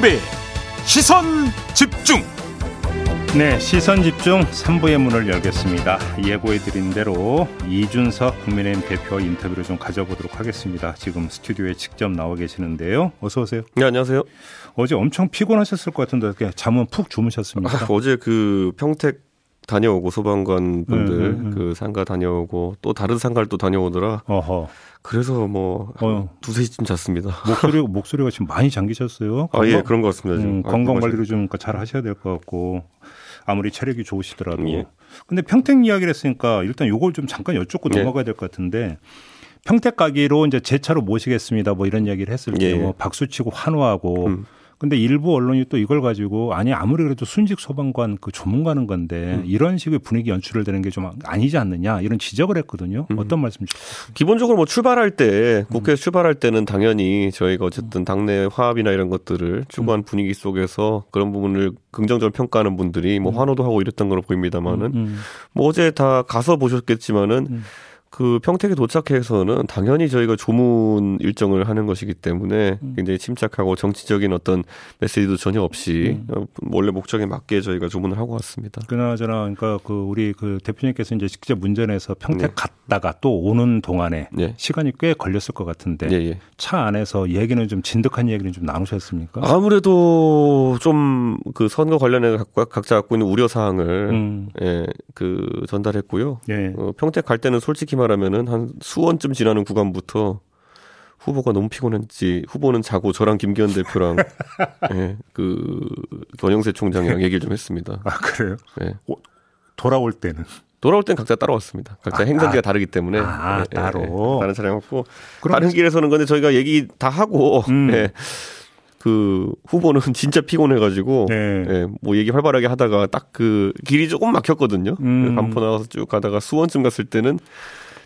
김종배 시선 집중 네, 시선 집중 3부의 문을 열겠습니다. 예고해 드린 대로 이준석 국민의힘 대표 인터뷰를 좀 가져보도록 하겠습니다. 지금 스튜디오에 직접 나와 계시는데요. 어서 오세요. 네, 안녕하세요. 어제 엄청 피곤하셨을 것 같은데 잠은 푹 주무셨습니까? 아, 어제 그 평택 다녀오고 소방관 분들 음, 음, 음. 그 상가 다녀오고 또 다른 상가를 또 다녀오더라. 어허. 그래서 뭐 어. 두세 시쯤 잤습니다. 목소리 목소리가 지금 많이 잠기셨어요. 아, 예, 그런 것 같습니다. 음, 건강 관리를 좀 잘 하셔야 될 것 같고 아무리 체력이 좋으시더라도. 예. 근데 평택 이야기를 했으니까 일단 요걸 좀 잠깐 여쭙고 예. 넘어가야 될 것 같은데 평택 가기로 이제 제 차로 모시겠습니다. 뭐 이런 이야기를 했을 때 예. 뭐 박수 치고 환호하고 음. 근데 일부 언론이 또 이걸 가지고 아니 아무리 그래도 순직 소방관 그 조문가는 건데 음. 이런 식의 분위기 연출을 되는 게 좀 아니지 않느냐 이런 지적을 했거든요. 음. 어떤 말씀 주시겠어요? 기본적으로 뭐 출발할 때 국회 에 음. 출발할 때는 당연히 저희가 어쨌든 당내 화합이나 이런 것들을 추구한 음. 분위기 속에서 그런 부분을 긍정적으로 평가하는 분들이 뭐 음. 환호도 하고 이랬던 걸로 보입니다만은 뭐 어제 다 가서 보셨겠지만은 그 평택에 도착해서는 당연히 저희가 조문 일정을 하는 것이기 때문에 음. 굉장히 침착하고 정치적인 어떤 메시지도 전혀 없이 음. 어, 원래 목적에 맞게 저희가 조문을 하고 왔습니다. 그나저나 그러니까 그 우리 그 대표님께서 이제 직접 운전해서 평택 네. 갔다가 또 오는 동안에 네. 시간이 꽤 걸렸을 것 같은데 네, 예. 차 안에서 얘기는 좀 진득한 얘기는 좀 나누셨습니까? 아무래도 좀 그 선거 관련해 각자 갖고 있는 우려 사항을 음. 예, 그 전달했고요. 예. 어, 평택 갈 때는 솔직히 말하면은 한 수원쯤 지나는 구간부터 후보가 너무 피곤했지 후보는 자고 저랑 김기현 대표랑 예, 그 권영세 총장이랑 얘기를 좀 했습니다. 아 그래요? 예. 오, 돌아올 때는 돌아올 땐 각자 따라왔습니다. 각자 아, 행선지가 아, 다르기 때문에 아, 예, 따로 예, 다른 차량 없고 다른 길에서는 근데 저희가 얘기 다 하고 음. 예. 그 후보는 진짜 피곤해가지고 네. 예, 뭐 얘기 활발하게 하다가 딱 그 길이 조금 막혔거든요. 음. 간포 나와서 쭉 가다가 수원쯤 갔을 때는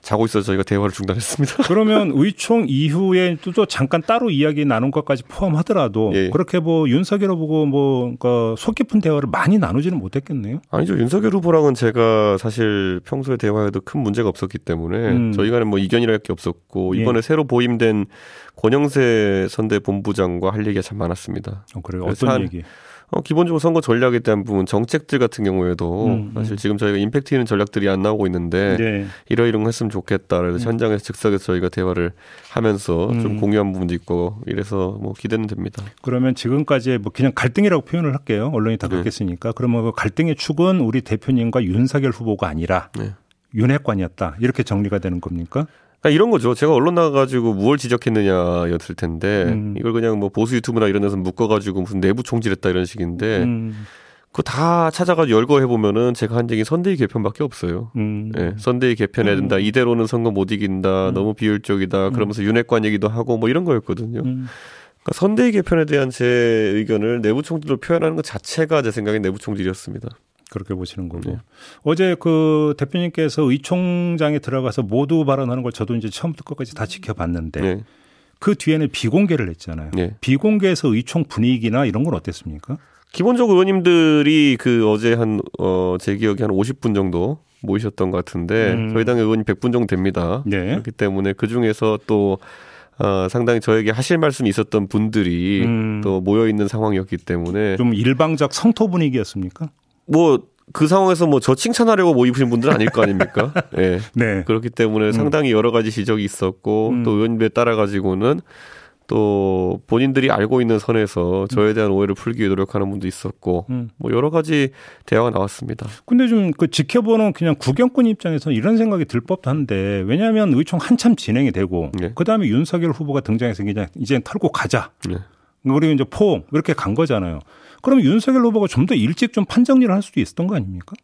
자고 있어서 저희가 대화를 중단했습니다. 그러면 의총 이후에 또 잠깐 따로 이야기 나눈 것까지 포함하더라도 예. 그렇게 뭐 윤석열 후보고 뭐속 깊은 대화를 많이 나누지는 못했겠네요. 아니죠. 윤석열 후보랑은 제가 사실 평소에 대화에도 큰 문제가 없었기 때문에 음. 저희가는 뭐 이견이랄 게 없었고 예. 이번에 예. 새로 보임된 권영세 선대 본부장과 할 얘기가 참 많았습니다. 어, 그래요? 어떤 한, 얘기? 어, 기본적으로 선거 전략에 대한 부분, 정책들 같은 경우에도 음, 음. 사실 지금 저희가 임팩트 있는 전략들이 안 나오고 있는데 네. 이러이러한 했으면 좋겠다. 그래서 음. 현장에서 즉석에서 저희가 대화를 하면서 음. 좀 공유한 부분도 있고 이래서 뭐 기대는 됩니다. 그러면 지금까지 뭐 그냥 갈등이라고 표현을 할게요. 언론이 다 네. 그렇겠으니까. 그러면 그 갈등의 축은 우리 대표님과 윤석열 후보가 아니라 네. 윤핵관이었다. 이렇게 정리가 되는 겁니까? 그러니까 이런 거죠. 제가 언론 나가가지고 무엇 지적했느냐였을 텐데 음. 이걸 그냥 뭐 보수 유튜브나 이런 데서 묶어가지고 무슨 내부 총질했다 이런 식인데 음. 그거 다 찾아가지고 열거해 보면은 제가 한 얘기 선대위 개편밖에 없어요. 음. 예, 선대위 개편해야 된다. 음. 이대로는 선거 못 이긴다. 음. 너무 비효율적이다. 그러면서 음. 윤핵관 얘기도 하고 뭐 이런 거였거든요. 그러니까 선대위 개편에 대한 제 의견을 내부 총질로 표현하는 것 자체가 제 생각엔 내부 총질이었습니다. 그렇게 보시는 거고 네. 어제 그 대표님께서 의총장에 들어가서 모두 발언하는 걸 저도 이제 처음부터 끝까지 다 지켜봤는데 네. 그 뒤에는 비공개를 했잖아요. 네. 비공개에서 의총 분위기나 이런 건 어땠습니까? 기본적으로 의원님들이 그 어제 한, 어, 제 기억에 한 50분 정도 모이셨던 것 같은데 음. 저희 당 의원이 100분 정도 됩니다. 네. 그렇기 때문에 그 중에서 또 어, 상당히 저에게 하실 말씀이 있었던 분들이 음. 또 모여 있는 상황이었기 때문에 좀 일방적 성토 분위기였습니까? 뭐 그 상황에서 뭐 저 칭찬하려고 모이신 분들은 아닐 거 아닙니까? 예. 네. 그렇기 때문에 음. 상당히 여러 가지 지적이 있었고 음. 또 의원님에 따라 가지고는 또 본인들이 알고 있는 선에서 저에 대한 오해를 풀기 위해 노력하는 분도 있었고 음. 뭐 여러 가지 대화가 나왔습니다. 근데 좀 그 지켜보는 그냥 구경꾼 입장에서 이런 생각이 들 법도 한데 왜냐하면 의총 한참 진행이 되고 네. 그 다음에 윤석열 후보가 등장해서 그냥 이제 털고 가자. 네. 그리고 이제 포 이렇게 간 거잖아요. 그럼 윤석열 후보가 좀 더 일찍 좀 판정일을 할 수도 있었던 거 아닙니까?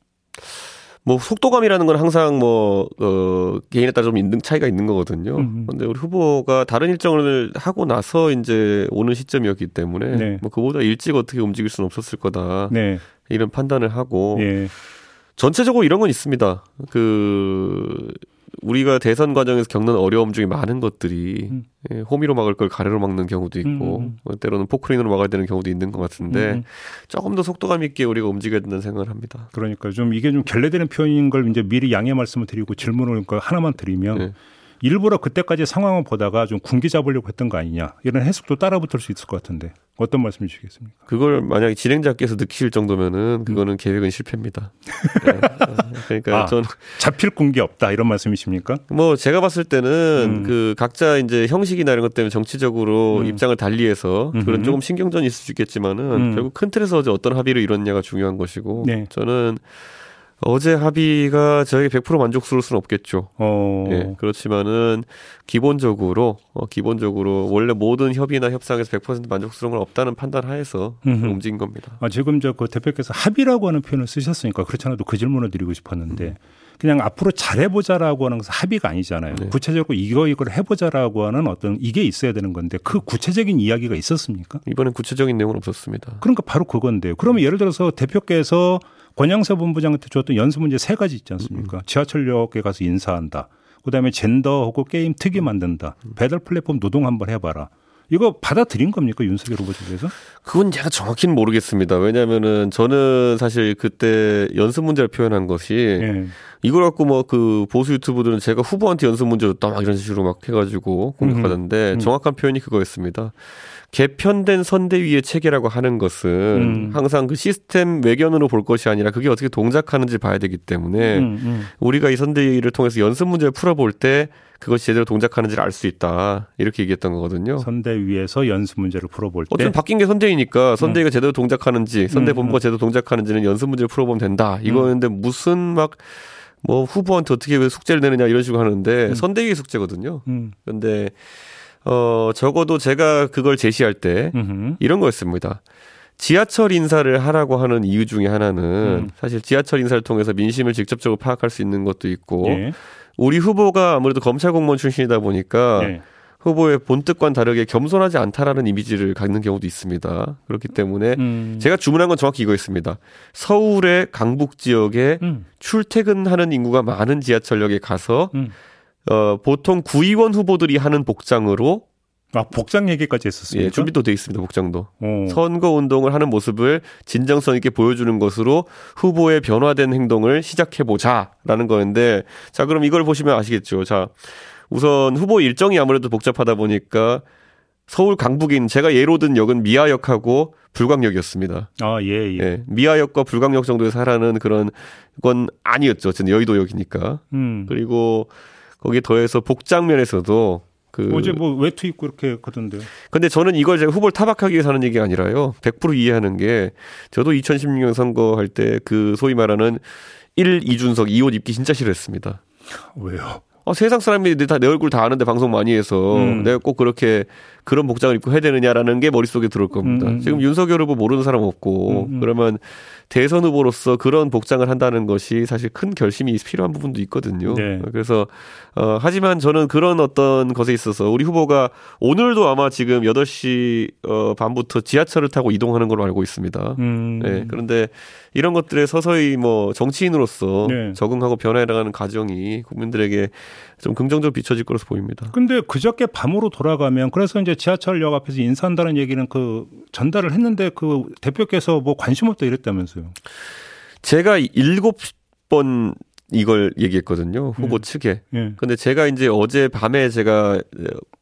뭐 속도감이라는 건 항상 뭐 어, 개인에 따라 좀 있는 차이가 있는 거거든요. 음. 근데 우리 후보가 다른 일정을 하고 나서 이제 오는 시점이었기 때문에 네. 뭐 그보다 일찍 어떻게 움직일 수는 없었을 거다. 네. 이런 판단을 하고 네. 전체적으로 이런 건 있습니다. 그 우리가 대선 과정에서 겪는 어려움 중에 많은 것들이 음. 예, 호미로 막을 걸 가래로 막는 경우도 있고 음. 뭐 때로는 포크레인으로 막아야 되는 경우도 있는 것 같은데 음. 조금 더 속도감 있게 우리가 움직여야 된다는 생각을 합니다. 그러니까 좀 이게 좀 결례되는 표현인 걸 이제 미리 양해 말씀을 드리고 질문을 하나만 드리면 네. 일부러 그때까지 상황을 보다가 좀 군기 잡으려고 했던 거 아니냐 이런 해석도 따라붙을 수 있을 것 같은데 어떤 말씀 주시겠습니까? 그걸 만약에 진행자께서 느끼실 정도면은 그거는 음. 계획은 실패입니다. 네. 그러니까 아, 저는 잡힐 군기 없다 이런 말씀이십니까? 뭐 제가 봤을 때는 음. 그 각자 이제 형식이나 이런 것 때문에 정치적으로 음. 입장을 달리해서 그런 조금 신경전이 있을 수 있겠지만은 음. 결국 큰 틀에서 어떤 합의를 이뤘냐가 중요한 것이고 네. 저는 어제 합의가 저에게 100% 만족스러울 수는 없겠죠. 어. 예, 그렇지만은 기본적으로 어, 기본적으로 원래 모든 협의나 협상에서 100% 만족스러운 건 없다는 판단 하에서 음흠. 움직인 겁니다. 아, 지금 저 그 대표께서 합의라고 하는 표현을 쓰셨으니까 그렇지 않아도 그 질문을 드리고 싶었는데 음. 그냥 앞으로 잘해보자라고 하는 것은 합의가 아니잖아요. 네. 구체적으로 이거 이걸 해보자라고 하는 어떤 이게 있어야 되는 건데 그 구체적인 이야기가 있었습니까? 이번엔 구체적인 내용은 없었습니다. 그러니까 바로 그건데요. 그러면 예를 들어서 대표께서 권양서 본부장한테 줬던 연수 문제 세 가지 있지 않습니까? 음. 지하철역에 가서 인사한다. 그다음에 젠더하고 게임 특이 만든다. 배달 플랫폼 노동 한번 해봐라. 이거 받아들인 겁니까 윤석열 후보 측에서? 그건 제가 정확히는 모르겠습니다. 왜냐하면은 저는 사실 그때 연습 문제를 표현한 것이 네. 이걸 갖고 뭐 그 보수 유튜브들은 제가 후보한테 연습 문제 줬다 막 이런 식으로 막 해가지고 공격하던데 음. 정확한 표현이 그거였습니다. 개편된 선대위의 체계라고 하는 것은 음. 항상 그 시스템 외견으로 볼 것이 아니라 그게 어떻게 동작하는지 봐야 되기 때문에 음, 음. 우리가 이 선대위를 통해서 연습 문제를 풀어볼 때 그것이 제대로 동작하는지를 알 수 있다 이렇게 얘기했던 거거든요. 선대위에서 연습 문제를 풀어볼 때 어쨌든 바뀐 게 선대위니까 선대위가 음. 제대로 동작하는지 선대 본부가 음, 음. 제대로 동작하는지는 연습 문제를 풀어보면 된다. 이거였는데 무슨 막 뭐 후보한테 어떻게 왜 숙제를 내느냐 이런 식으로 하는데 선대위 숙제거든요. 그런데 어, 적어도 제가 그걸 제시할 때 음흠. 이런 거였습니다. 지하철 인사를 하라고 하는 이유 중에 하나는 음. 사실 지하철 인사를 통해서 민심을 직접적으로 파악할 수 있는 것도 있고 예. 우리 후보가 아무래도 검찰 공무원 출신이다 보니까 예. 후보의 본뜻과는 다르게 겸손하지 않다라는 이미지를 갖는 경우도 있습니다. 그렇기 때문에 음. 제가 주문한 건 정확히 이거였습니다. 서울의 강북 지역에 음. 출퇴근하는 인구가 많은 지하철역에 가서 음. 어, 보통 구의원 후보들이 하는 복장으로 아, 복장 얘기까지 했었습니다. 예, 준비도 돼 있습니다. 복장도. 오. 선거 운동을 하는 모습을 진정성 있게 보여주는 것으로 후보의 변화된 행동을 시작해 보자라는 거였는데 자, 그럼 이걸 보시면 아시겠죠. 자, 우선 후보 일정이 아무래도 복잡하다 보니까 서울 있는 제가 예로 든 역은 미아역하고 불광역이었습니다. 아, 예, 예. 예 미아역과 불광역 정도에서 하라는 그런 건 아니었죠. 저는 여의도역이니까. 음. 그리고 거기에 더해서 복장 면에서도 그 어제 뭐 외투 입고 이렇게 가던데요. 근데 저는 이걸 제가 후보를 타박하기 위해서 하는 얘기가 아니라요. 100% 이해하는 게 저도 2016년 선거 할 때 그 소위 말하는 1 이준석 이옷 입기 진짜 싫어했습니다. 왜요? 아, 세상 사람이 다 내 얼굴 다 아는데 방송 많이 해서 음. 내가 꼭 그렇게 그런 복장을 입고 해야 되느냐라는 게 머릿속에 들어올 겁니다. 음. 음 지금 음. 윤석열 후보 모르는 사람 없고 음. 음. 그러면 대선 후보로서 그런 복장을 한다는 것이 사실 큰 결심이 필요한 부분도 있거든요. 네. 그래서 어 하지만 저는 그런 어떤 것에 있어서 우리 후보가 오늘도 아마 지금 8시 어 반부터 지하철을 타고 이동하는 걸로 알고 있습니다. 음. 네. 그런데 이런 것들에 서서히 뭐 정치인으로서 네. 적응하고 변화해 나가는 과정이 국민들에게 좀 긍정적으로 비춰질 것으로 보입니다. 근데 그저께 밤으로 돌아가면 그래서 이제 지하철역 앞에서 인사한다는 얘기는 그 전달을 했는데 그 대표께서 뭐 관심 없다 이랬다면서요. 제가 일곱 번 이걸 얘기했거든요. 후보 음. 측에. 예. 근데 제가 이제 어제 밤에 제가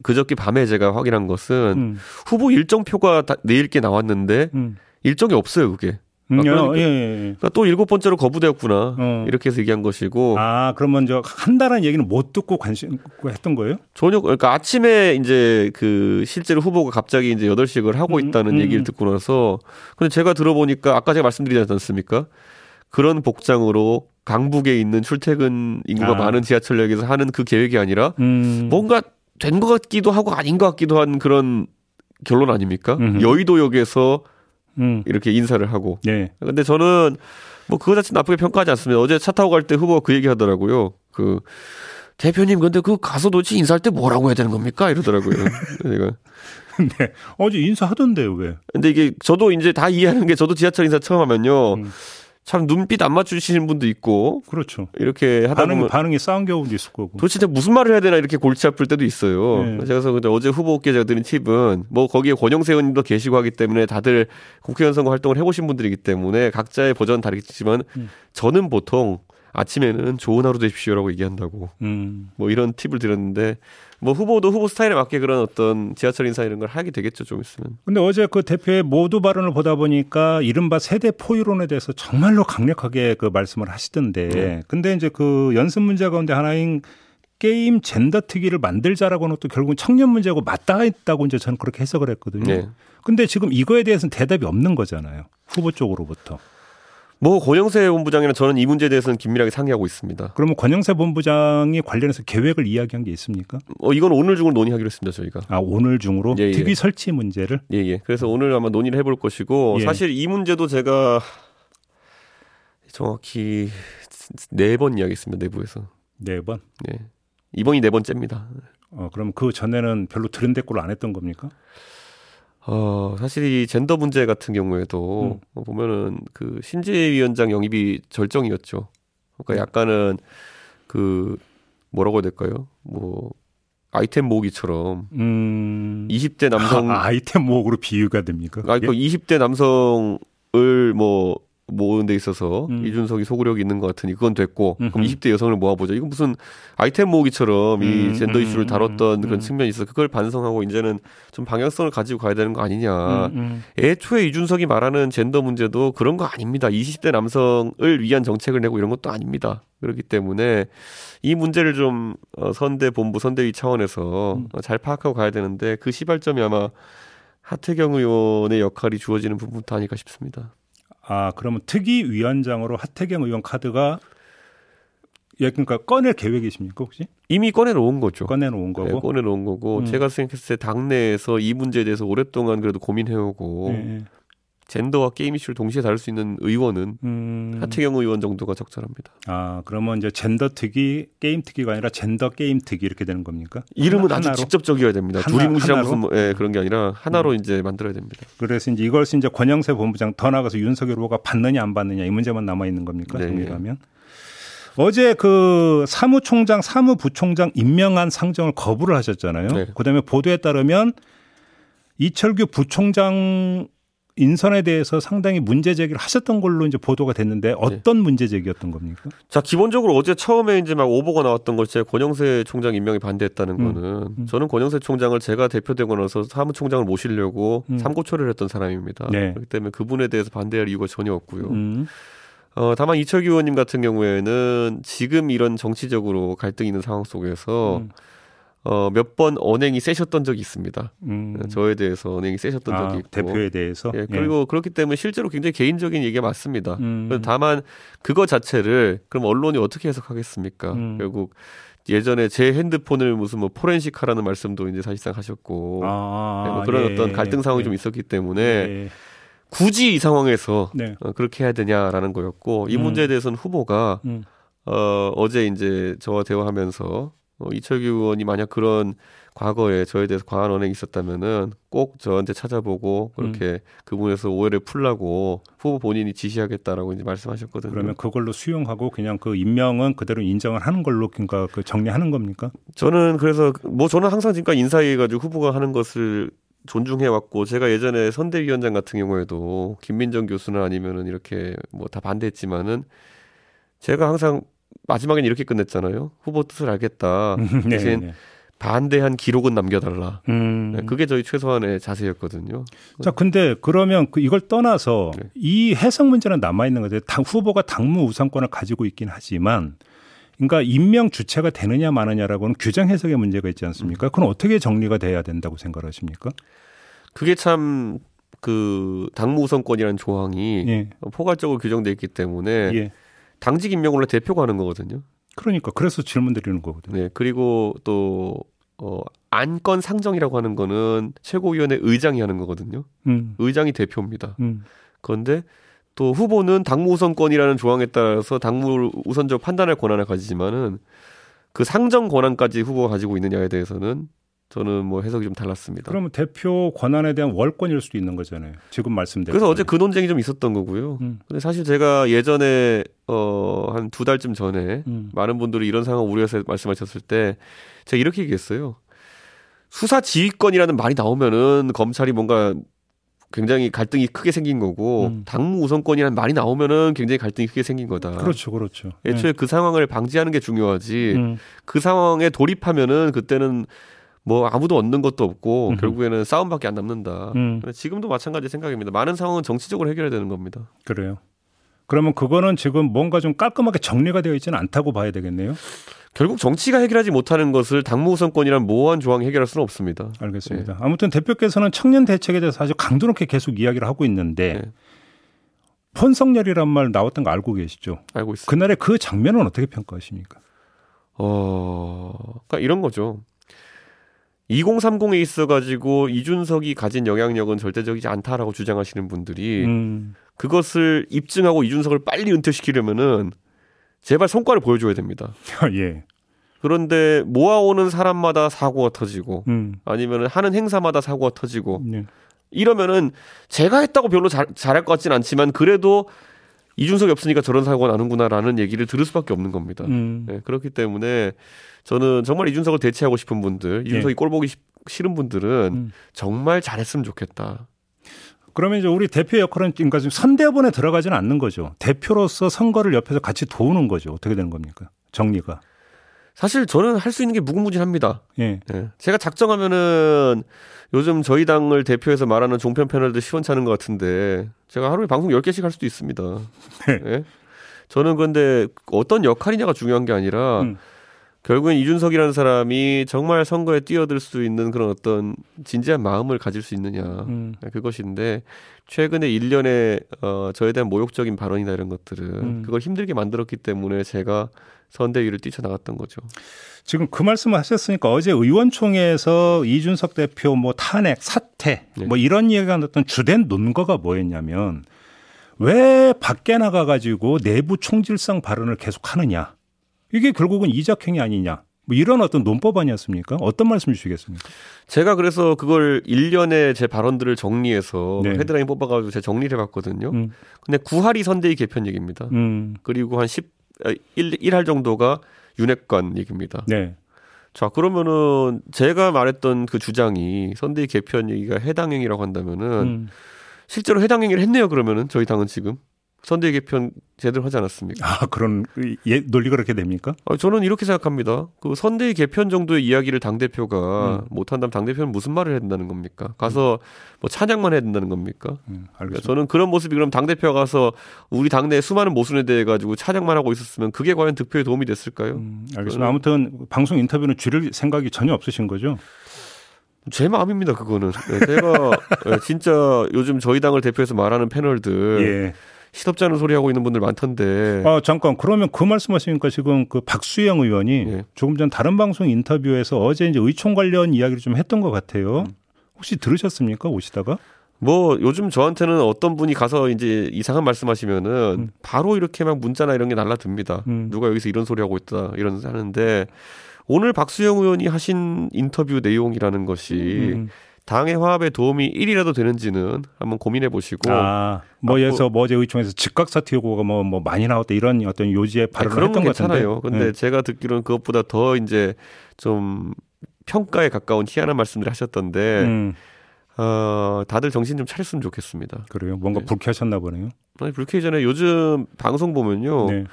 그저께 밤에 제가 확인한 것은 음. 후보 일정표가 내일께 나왔는데 음. 일정이 없어요, 그게. 아, 그러니까, 예, 예, 예. 그러니까 또 일곱 번째로 거부되었구나. 어. 이렇게 해서 얘기한 것이고. 아, 그러면 저 한다는 얘기는 못 듣고 관심 했던 거예요? 전혀 그러니까 아침에 이제 그 실제로 후보가 갑자기 이제 여덟 시을 하고 음, 있다는 음, 얘기를 듣고 나서 근데 제가 들어보니까 아까 제가 말씀드리지 않습니까? 그런 복장으로 강북에 있는 출퇴근 인구가 아. 많은 지하철역에서 하는 그 계획이 아니라 음. 뭔가 된 것 같기도 하고 아닌 것 같기도 한 그런 결론 아닙니까? 음흠. 여의도역에서 음. 이렇게 인사를 하고. 네. 근데 저는 뭐 그거 자체 나쁘게 평가하지 않습니다. 어제 차 타고 갈 때 후보가 그 얘기 하더라고요. 그 대표님 근데 그 가서 도대체 인사할 때 뭐라고 해야 되는 겁니까? 이러더라고요. 제가. 근데 어제 인사하던데요, 왜? 근데 이게 저도 이제 다 이해하는 게 저도 지하철 인사 처음 하면요. 음. 참 눈빛 안 맞추시는 분도 있고 그렇죠. 이렇게 하다 반응, 보면 반응이 싸운 경우도 있을 거고. 도대체 무슨 말을 해야 되나 이렇게 골치 아플 때도 있어요. 네. 그래서 근데 어제 후보께 제가 드린 팁은 뭐 거기에 권영세 의원님도 계시고 하기 때문에 다들 국회의원 선거 활동을 해보신 분들이기 때문에 각자의 버전 다르겠지만 음. 저는 보통 아침에는 좋은 하루 되십시오라고 얘기한다고. 음. 뭐 이런 팁을 드렸는데 뭐 후보도 후보 스타일에 맞게 그런 어떤 지하철 인사 이런 걸 하게 되겠죠 좀 있으면. 근데 어제 그 대표의 모두 발언을 보다 보니까 이른바 세대 포유론에 대해서 정말로 강력하게 그 말씀을 하시던데. 네. 근데 이제 그 연습 문제 가운데 하나인 게임 젠더 특기를 만들자라고는 또 결국은 청년 문제하고 맞닿아 있다고 이제 저는 그렇게 해석을 했거든요. 네. 근데 지금 이거에 대해서는 대답이 없는 거잖아요. 후보 쪽으로부터. 뭐 권영세 본부장이나 저는 이 문제에 대해서는 긴밀하게 상의하고 있습니다. 그러면 권영세 본부장이 관련해서 계획을 이야기한 게 있습니까? 어 이건 오늘 중으로 논의하기로 했습니다 저희가. 아 오늘 중으로 예, 예. 특위 설치 문제를? 예예. 예. 그래서 오늘 아마 논의를 해볼 것이고 예. 사실 이 문제도 제가 정확히 네 번 이야기했습니다 내부에서. 네 번? 네. 이번이 네 번째입니다. 어 그럼 그 전에는 별로 들은 대꾸를 안 했던 겁니까? 어, 사실 이 젠더 문제 같은 경우에도 음. 보면은 그 신재 위원장 영입이 절정이었죠. 그러니까 네. 약간은 그 뭐라고 해야 될까요? 뭐 아이템 모으기처럼 음... 20대 남성 아, 이템 모으기로 비유가 됩니까? 아, 그러니까 예? 20대 남성을 뭐 모으는 데 있어서 음. 이준석이 소구력이 있는 것 같으니 그건 됐고 음흠. 그럼 20대 여성을 모아보자. 이건 무슨 아이템 모으기처럼 이 음, 젠더 음, 이슈를 음, 다뤘던 그런 측면이 있어. 그걸 반성하고 이제는 좀 방향성을 가지고 가야 되는 거 아니냐. 애초에 이준석이 말하는 젠더 문제도 그런 거 아닙니다. 20대 남성을 위한 정책을 내고 이런 것도 아닙니다. 그렇기 때문에 이 문제를 좀 어, 선대 본부 선대위 차원에서 음. 잘 파악하고 가야 되는데 그 시발점이 아마 하태경 의원의 역할이 주어지는 부분부터 아닐까 싶습니다. 아 그러면 특위 위원장으로 하태경 의원 카드가 예, 그러니까 꺼낼 계획이십니까 혹시? 이미 꺼내놓은 거죠. 꺼내놓은 거고. 네, 꺼내놓은 거고 음. 제가 생각했을 때 당내에서 이 문제에 대해서 오랫동안 그래도 고민해오고 네. 젠더와 게임 이슈를 동시에 다룰 수 있는 의원은 음. 하태경 의원 정도가 적절합니다. 아 그러면 이제 젠더 특위 게임 특위가 아니라 젠더 게임 특위 이렇게 되는 겁니까? 이름은 하나, 아주 직접적이어야 됩니다. 두리뭉실한 무슨 뭐, 예, 그런 게 아니라 하나로 음. 이제 만들어야 됩니다. 그래서 이제 이걸 이제 권영세 본부장 더 나가서 윤석열 후보가 받느냐 안 받느냐 이 문제만 남아 있는 겁니까? 네. 정리하면. 어제 그 사무총장, 사무부총장 임명한 상정을 거부를 하셨잖아요. 네. 그다음에 보도에 따르면 이철규 부총장 인선에 대해서 상당히 문제 제기를 하셨던 걸로 이제 보도가 됐는데 어떤 네. 문제 제기였던 겁니까? 자, 기본적으로 어제 처음에 이제 막 오보가 나왔던 걸 제가 권영세 총장 임명에 반대했다는 음. 거는 음. 저는 권영세 총장을 제가 대표되고 나서 사무총장을 모시려고 음. 삼고초를 했던 사람입니다. 네. 그렇기 때문에 그분에 대해서 반대할 이유가 전혀 없고요. 음. 어, 다만 이철규 의원님 같은 경우에는 지금 이런 정치적으로 갈등 있는 상황 속에서 음. 어, 몇 번 언행이 세셨던 적이 있습니다. 음. 저에 대해서 언행이 세셨던 아, 적이 있고 대표에 대해서 예, 그리고 예. 그렇기 때문에 실제로 굉장히 개인적인 얘기가 맞습니다. 음. 다만 그거 자체를 그럼 언론이 어떻게 해석하겠습니까? 음. 결국 예전에 제 핸드폰을 무슨 뭐 포렌식 하라는 말씀도 이제 사실상 하셨고 아, 네, 뭐 그런 예. 어떤 갈등 상황이 예. 좀 있었기 때문에 예. 굳이 이 상황에서 네. 어, 그렇게 해야 되냐라는 거였고 이 음. 문제에 대해서는 후보가 음. 어, 어제 이제 저와 대화하면서 어, 이철규 의원이 만약 그런 과거에 저에 대해서 과한 언행이 있었다면은 꼭 저한테 찾아보고 그렇게 음. 그분에서 오해를 풀라고 후보 본인이 지시하겠다라고 이제 말씀하셨거든요. 그러면 그걸로 수용하고 그냥 그 임명은 그대로 인정을 하는 걸로 그러니까 그 정리하는 겁니까? 저는 그래서 뭐 저는 항상 지금까지 인사해 가지고 후보가 하는 것을 존중해 왔고 제가 예전에 선대위원장 같은 경우에도 김민정 교수나 아니면은 이렇게 뭐 다 반대했지만은 제가 항상 마지막엔 이렇게 끝냈잖아요. 후보 뜻을 알겠다. 네, 대신 네. 반대한 기록은 남겨달라. 음. 네, 그게 저희 최소한의 자세였거든요. 자, 근데 그러면 그 이걸 떠나서 네. 이 해석 문제는 남아 있는 거죠. 당 후보가 당무 우선권을 가지고 있긴 하지만, 그러니까 임명 주체가 되느냐 마느냐라고는 규정 해석의 문제가 있지 않습니까? 음. 그건 어떻게 정리가 돼야 된다고 생각하십니까? 그게 참 그 당무 우선권이라는 조항이 예. 포괄적으로 규정돼 있기 때문에. 예. 당직 임명 원래 대표가 하는 거거든요. 그러니까 그래서 질문 드리는 거거든요. 네. 그리고 또 어, 안건 상정이라고 하는 거는 최고위원회 의장이 하는 거거든요. 음. 의장이 대표입니다. 음. 그런데 또 후보는 당무 우선권이라는 조항에 따라서 당무 우선적 판단할 권한을 가지지만은 그 상정 권한까지 후보가 가지고 있느냐에 대해서는 저는 뭐 해석이 좀 달랐습니다. 그러면 대표 권한에 대한 월권일 수도 있는 거잖아요. 지금 말씀대로. 그래서 어제 그 논쟁이 좀 있었던 거고요. 음. 근데 사실 제가 예전에 어 한 두 달쯤 전에 음. 많은 분들이 이런 상황 우려해서 말씀하셨을 때 제가 이렇게 얘기했어요. 수사 지휘권이라는 말이 나오면은 검찰이 뭔가 굉장히 갈등이 크게 생긴 거고 음. 당무 우선권이라는 말이 나오면은 굉장히 갈등이 크게 생긴 거다. 그렇죠, 그렇죠. 애초에 네. 그 상황을 방지하는 게 중요하지. 음. 그 상황에 돌입하면은 그때는 뭐 아무도 얻는 것도 없고 음. 결국에는 싸움밖에 안 남는다. 음. 지금도 마찬가지 생각입니다. 많은 상황은 정치적으로 해결해야 되는 겁니다. 그래요. 그러면 그거는 지금 뭔가 좀 깔끔하게 정리가 되어 있지는 않다고 봐야 되겠네요. 결국 정치가 해결하지 못하는 것을 당무 우선권이란 모호한 조항이 해결할 수는 없습니다. 알겠습니다. 네. 아무튼 대표께서는 청년 대책에 대해서 아주 강도 높게 계속 이야기를 하고 있는데 네. 폰성렬이란 말 나왔던 거 알고 계시죠? 알고 있습니다. 그날의 그 장면은 어떻게 평가하십니까? 어, 그러니까 이런 거죠. 2030에 있어 가지고 이준석이 가진 영향력은 절대적이지 않다라고 주장하시는 분들이 음. 그것을 입증하고 이준석을 빨리 은퇴시키려면은 제발 성과를 보여줘야 됩니다. 예. 그런데 모아오는 사람마다 사고가 터지고 음. 아니면 하는 행사마다 사고가 터지고 예. 이러면은 제가 했다고 별로 잘, 잘할 것 같진 않지만 그래도 이준석이 없으니까 저런 사고가 나는구나라는 얘기를 들을 수밖에 없는 겁니다. 음. 네, 그렇기 때문에 저는 정말 이준석을 대체하고 싶은 분들, 이준석이 예. 꼴 보기 싫은 분들은 음. 정말 잘했으면 좋겠다. 그러면 이제 우리 대표 역할은 그러니까 지금 선대본에 들어가지는 않는 거죠. 대표로서 선거를 옆에서 같이 도우는 거죠. 어떻게 되는 겁니까? 정리가. 사실 저는 할 수 있는 게 무궁무진합니다. 예. 예. 제가 작정하면은 요즘 저희 당을 대표해서 말하는 종편 패널들 시원찮은 것 같은데 제가 하루에 방송 10개씩 할 수도 있습니다. 네. 예? 저는 그런데 어떤 역할이냐가 중요한 게 아니라 음. 결국엔 이준석이라는 사람이 정말 선거에 뛰어들 수 있는 그런 어떤 진지한 마음을 가질 수 있느냐 음. 그것인데 최근에 일련의 어 저에 대한 모욕적인 발언이나 이런 것들은 음. 그걸 힘들게 만들었기 때문에 제가 선대위를 뛰쳐나갔던 거죠. 지금 그 말씀을 하셨으니까 어제 의원총회에서 이준석 대표 뭐 탄핵 사퇴 네. 뭐 이런 얘기가 나왔던 주된 논거가 뭐였냐면 왜 밖에 나가 가지고 내부 총질성 발언을 계속 하느냐. 이게 결국은 이적행위 아니냐. 뭐 이런 어떤 논법 아니었습니까? 어떤 말씀 주시겠습니까? 제가 그래서 그걸 1년에 제 발언들을 정리해서 네. 헤드라인 뽑아가지고 제가 정리를 해봤거든요. 음. 근데 9할이 선대위 개편 얘기입니다. 음. 그리고 한 10, 1, 1할 정도가 윤핵관 얘기입니다. 네. 자, 그러면은 제가 말했던 그 주장이 선대위 개편 얘기가 해당 행위라고 한다면은 음. 실제로 해당 행위를 했네요, 그러면은 저희 당은 지금. 선대 개편 제대로 하지 않았습니까? 아 그런 예, 논리가 그렇게 됩니까? 아, 저는 이렇게 생각합니다. 그 선대 개편 정도의 이야기를 당 대표가 음. 못한다면 당 대표는 무슨 말을 해야 된다는 겁니까? 가서 음. 뭐 찬양만 해야 된다는 겁니까? 음, 그러니까 저는 그런 모습이 그럼 당 대표가 가서 우리 당내 수많은 모순에 대해 가지고 찬양만 하고 있었으면 그게 과연 득표에 도움이 됐을까요? 음, 알겠습니다. 아무튼 방송 인터뷰는 줄일 생각이 전혀 없으신 거죠? 제 마음입니다, 그거는. 네, 제가 네, 진짜 요즘 저희 당을 대표해서 말하는 패널들 예. 시덥지 않은 소리 하고 있는 분들 많던데. 아 잠깐 그러면 그 말씀하시니까 지금 그 박수영 의원이 네. 조금 전 다른 방송 인터뷰에서 어제 이제 의총 관련 이야기를 좀 했던 것 같아요. 혹시 들으셨습니까 오시다가? 뭐 요즘 저한테는 어떤 분이 가서 이제 이상한 말씀하시면은 음. 바로 이렇게 막 문자나 이런 게 날라듭니다. 음. 누가 여기서 이런 소리 하고 있다 이런 하는데 오늘 박수영 의원이 하신 인터뷰 내용이라는 것이 음. 당의 화합에 도움이 1이라도 되는지는 한번 고민해 보시고. 아, 뭐에서 뭐제 의총에서 즉각 사퇴 요구가 뭐, 뭐 많이 나왔다 이런 어떤 요지의 발언을 그런 했던 것 같은데. 근데 네. 제가 듣기로는 그것보다 더 이제 좀 평가에 가까운 희한한 말씀들 하셨던데. 음. 어, 다들 정신 좀 차렸으면 좋겠습니다. 그래요? 뭔가 네. 불쾌하셨나 보네요. 아니, 불쾌 전에 요즘 방송 보면요. 네.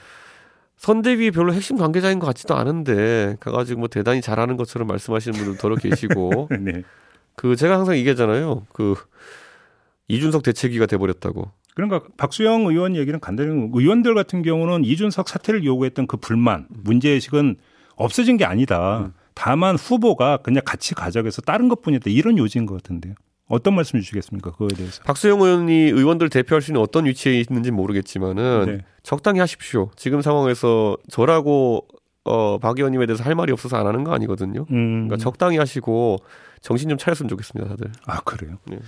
선대위 별로 핵심 관계자인 것 같지도 않은데 가가지고 뭐 대단히 잘하는 것처럼 말씀하시는 분들 더러 계시고 네. 그 제가 항상 얘기하잖아요. 그 이준석 대책위가 돼버렸다고. 그러니까 박수영 의원 얘기는 간단히 의원들 같은 경우는 이준석 사퇴를 요구했던 그 불만, 문제의식은 없어진 게 아니다. 음. 다만 후보가 그냥 같이 가져가서 다른 것 뿐이다. 이런 요지인 것 같은데요. 어떤 말씀 주시겠습니까? 그거에 대해서. 박수영 의원이 의원들 대표할 수 있는 어떤 위치에 있는지 모르겠지만은 네. 적당히 하십시오. 지금 상황에서 저라고 어, 박 의원님에 대해서 할 말이 없어서 안 하는 거 아니거든요. 음. 그러니까 적당히 하시고 정신 좀 차렸으면 좋겠습니다, 다들. 아, 그래요? 네.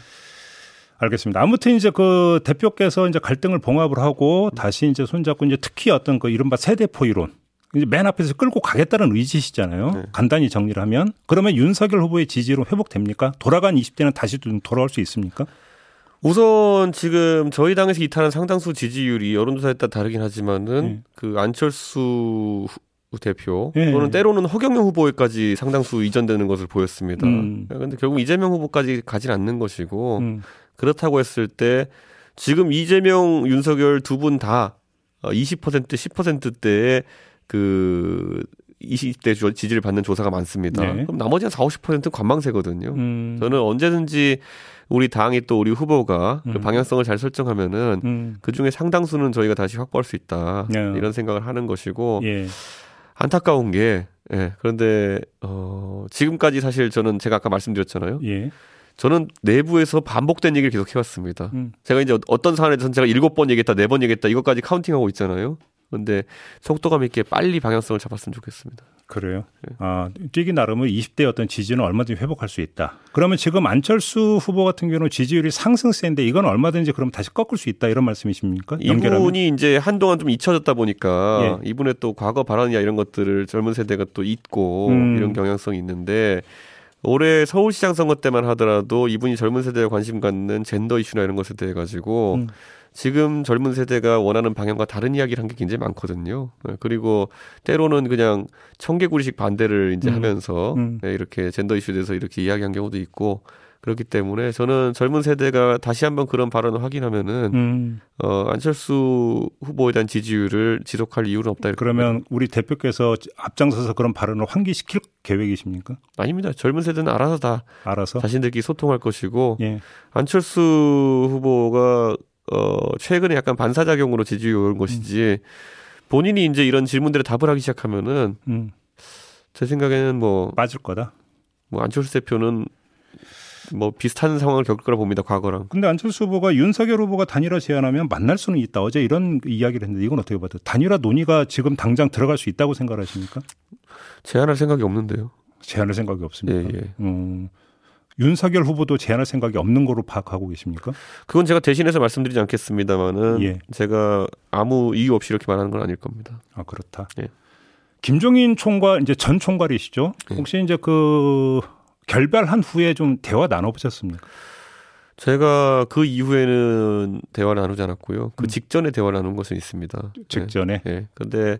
알겠습니다. 아무튼 이제 그 대표께서 이제 갈등을 봉합을 하고 다시 이제 손잡고 이제 특히 어떤 그 이른바 세대포 이론 이제 맨 앞에서 끌고 가겠다는 의지시잖아요. 네. 간단히 정리를 하면 그러면 윤석열 후보의 지지로 회복됩니까? 돌아간 20대는 다시 좀 돌아올 수 있습니까? 우선 지금 저희 당에서 이탈한 상당수 지지율이 여론조사에 따라 다르긴 하지만은 네. 그 안철수 대표 예. 또는 때로는 허경영 후보에까지 상당수 이전되는 것을 보였습니다. 음. 그런데 결국 이재명 후보까지 가진 않는 것이고 음. 그렇다고 했을 때 지금 이재명, 윤석열 두 분 다 20% 10%대의 그 20대 지지를 받는 조사가 많습니다. 네. 그럼 나머지 한 4, 50%는 관망세거든요. 음. 저는 언제든지 우리 당이 또 우리 후보가 그 음. 그 방향성을 잘 설정하면은 음. 그 중에 상당수는 저희가 다시 확보할 수 있다. 네. 이런 생각을 하는 것이고 예. 안타까운 게 예. 그런데 어 지금까지 사실 저는 제가 아까 말씀드렸잖아요. 예. 저는 내부에서 반복된 얘기를 계속 해왔습니다. 음. 제가 이제 어떤 사안에 대해서 제가 일곱 번 얘기했다, 네 번 얘기했다, 이것까지 카운팅하고 있잖아요. 근데 속도감 있게 빨리 방향성을 잡았으면 좋겠습니다. 그래요. 네. 아, 뛰기 나름은 20대 어떤 지지는 얼마든지 회복할 수 있다. 그러면 지금 안철수 후보 같은 경우는 지지율이 상승세인데 이건 얼마든지 그럼 다시 꺾을 수 있다 이런 말씀이십니까? 연결하면? 이분이 이제 한동안 좀 잊혀졌다 보니까 예. 이분의 또 과거 발언이나 이런 것들을 젊은 세대가 또 잊고 음. 이런 경향성이 있는데 올해 서울시장 선거 때만 하더라도 이분이 젊은 세대에 관심 갖는 젠더 이슈나 이런 것에 대해 가지고 음. 지금 젊은 세대가 원하는 방향과 다른 이야기를 한 게 굉장히 많거든요. 네, 그리고 때로는 그냥 청개구리식 반대를 이제 음. 하면서 음. 네, 이렇게 젠더 이슈에 대해서 이렇게 이야기한 경우도 있고 그렇기 때문에 저는 젊은 세대가 다시 한번 그런 발언을 확인하면은 음. 어, 안철수 후보에 대한 지지율을 지속할 이유는 없다. 그러면 봅니다. 우리 대표께서 앞장서서 그런 발언을 환기시킬 계획이십니까? 아닙니다. 젊은 세대는 알아서 다 알아서 자신들끼리 소통할 것이고 예. 안철수 후보가 어, 최근에 약간 반사작용으로 지지율이 오른 것이지 본인이 이제 이런 질문들에 답을 하기 시작하면은 음. 제 생각에는 뭐 빠질 거다. 뭐 안철수 대표는 뭐 비슷한 상황을 겪을 거라 봅니다. 과거랑. 근데 안철수 후보가 윤석열 후보가 단일화 제안하면 만날 수는 있다. 어제 이런 이야기를 했는데 이건 어떻게 봐도 단일화 논의가 지금 당장 들어갈 수 있다고 생각하십니까? 제안할 생각이 없는데요. 제안할 생각이 없습니까? 예, 예. 음. 윤석열 후보도 제안할 생각이 없는 거로 파악하고 계십니까? 그건 제가 대신해서 말씀드리지 않겠습니다만은 예. 제가 아무 이유 없이 이렇게 말하는 건 아닐 겁니다. 아 그렇다. 예. 김종인 총괄 이제 전 총괄이시죠? 예. 혹시 이제 그 결별한 후에 좀 대화 나눠보셨습니까? 제가 그 이후에는 대화를 나누지 않았고요. 그 음. 직전에 대화를 나눈 것은 있습니다. 직전에? 네. 네. 근데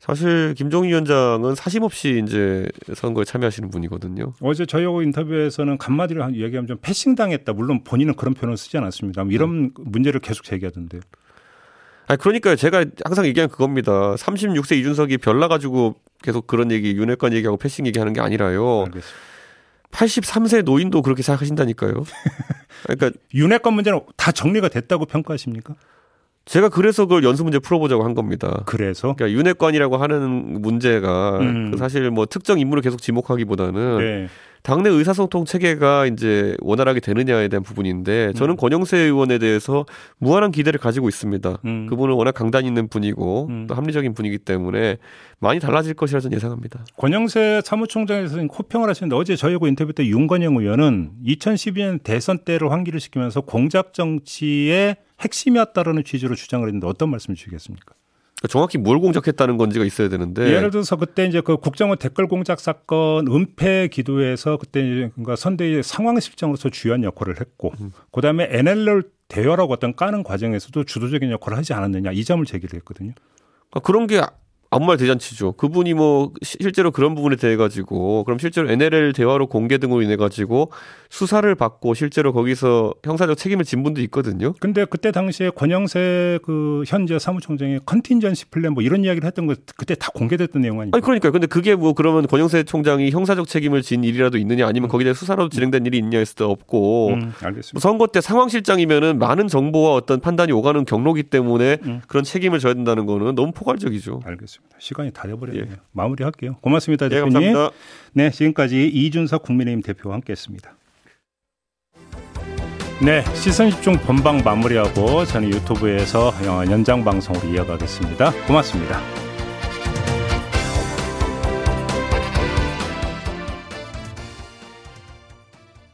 사실 김종인 위원장은 사심 없이 이제 선거에 참여하시는 분이거든요. 어제 저희하고 인터뷰에서는 간마디를 얘기하면 좀 패싱 당했다. 물론 본인은 그런 표현을 쓰지 않았습니다. 이런 네. 문제를 계속 제기하던데요. 아니 그러니까요. 제가 항상 얘기하는 그겁니다. 36세 이준석이 별나 가지고 계속 그런 얘기 윤핵관 얘기하고 패싱 얘기하는 게 아니라요. 알겠습니다. 83세 노인도 그렇게 생각하신다니까요. 그러니까 윤핵관 문제는 다 정리가 됐다고 평가하십니까? 제가 그래서 그걸 연수 문제 풀어보자고 한 겁니다. 그래서 그러니까 윤핵관이라고 하는 문제가 음. 그 사실 뭐 특정 인물을 계속 지목하기보다는 네. 당내 의사소통 체계가 이제 원활하게 되느냐에 대한 부분인데 저는 음. 권영세 의원에 대해서 무한한 기대를 가지고 있습니다. 음. 그분은 워낙 강단 있는 분이고 음. 또 합리적인 분이기 때문에 많이 달라질 것이라 저는 예상합니다. 권영세 사무총장에서 호평을 하시는데 어제 저희하고 인터뷰 때 윤건영 의원은 2012년 대선 때를 환기를 시키면서 공작 정치의 핵심이었다라는 취지로 주장을 했는데 어떤 말씀 주시겠습니까? 그러니까 정확히 뭘 공작했다는 건지가 있어야 되는데 예를 들어서 그때 이제 그 국정원 댓글 공작 사건 은폐 기도에서 그때 이제 그러니까 선대의 상황 실장으로서 주요한 역할을 했고 음. 그다음에 NLL 대여라고 어떤 까는 과정에서도 주도적인 역할을 하지 않았느냐 이 점을 제기를 했거든요. 그러니까 그런 게 아무 말 대잔치죠. 그분이 뭐 실제로 그런 부분에 대해 가지고 그럼 실제로 NLL 대화록 공개 등으로 인해 가지고 수사를 받고 실제로 거기서 형사적 책임을 진 분도 있거든요. 근데 그때 당시에 권영세 그 현재 사무총장이 contingency plan 뭐 이런 이야기를 했던 거 그때 다 공개됐던 내용 아니에요? 아니 그러니까요. 근데 그게 뭐 그러면 권영세 총장이 형사적 책임을 진 일이라도 있느냐 아니면 음. 거기에 대해 수사로 진행된 일이 있냐 했을 때 없고 음, 알겠습니다. 뭐 선거 때 상황실장이면은 많은 정보와 어떤 판단이 오가는 경로기 때문에 음. 그런 책임을 져야 된다는 거는 너무 포괄적이죠. 알겠습니다. 시간이 다 돼버렸네요. 예. 마무리할게요. 고맙습니다, 예, 대표님. 예, 감사합니다. 네, 지금까지 이준석 국민의힘 대표와 함께했습니다. 네, 시선 집중 본방 마무리하고 저는 유튜브에서 연장 방송으로 이어가겠습니다. 고맙습니다.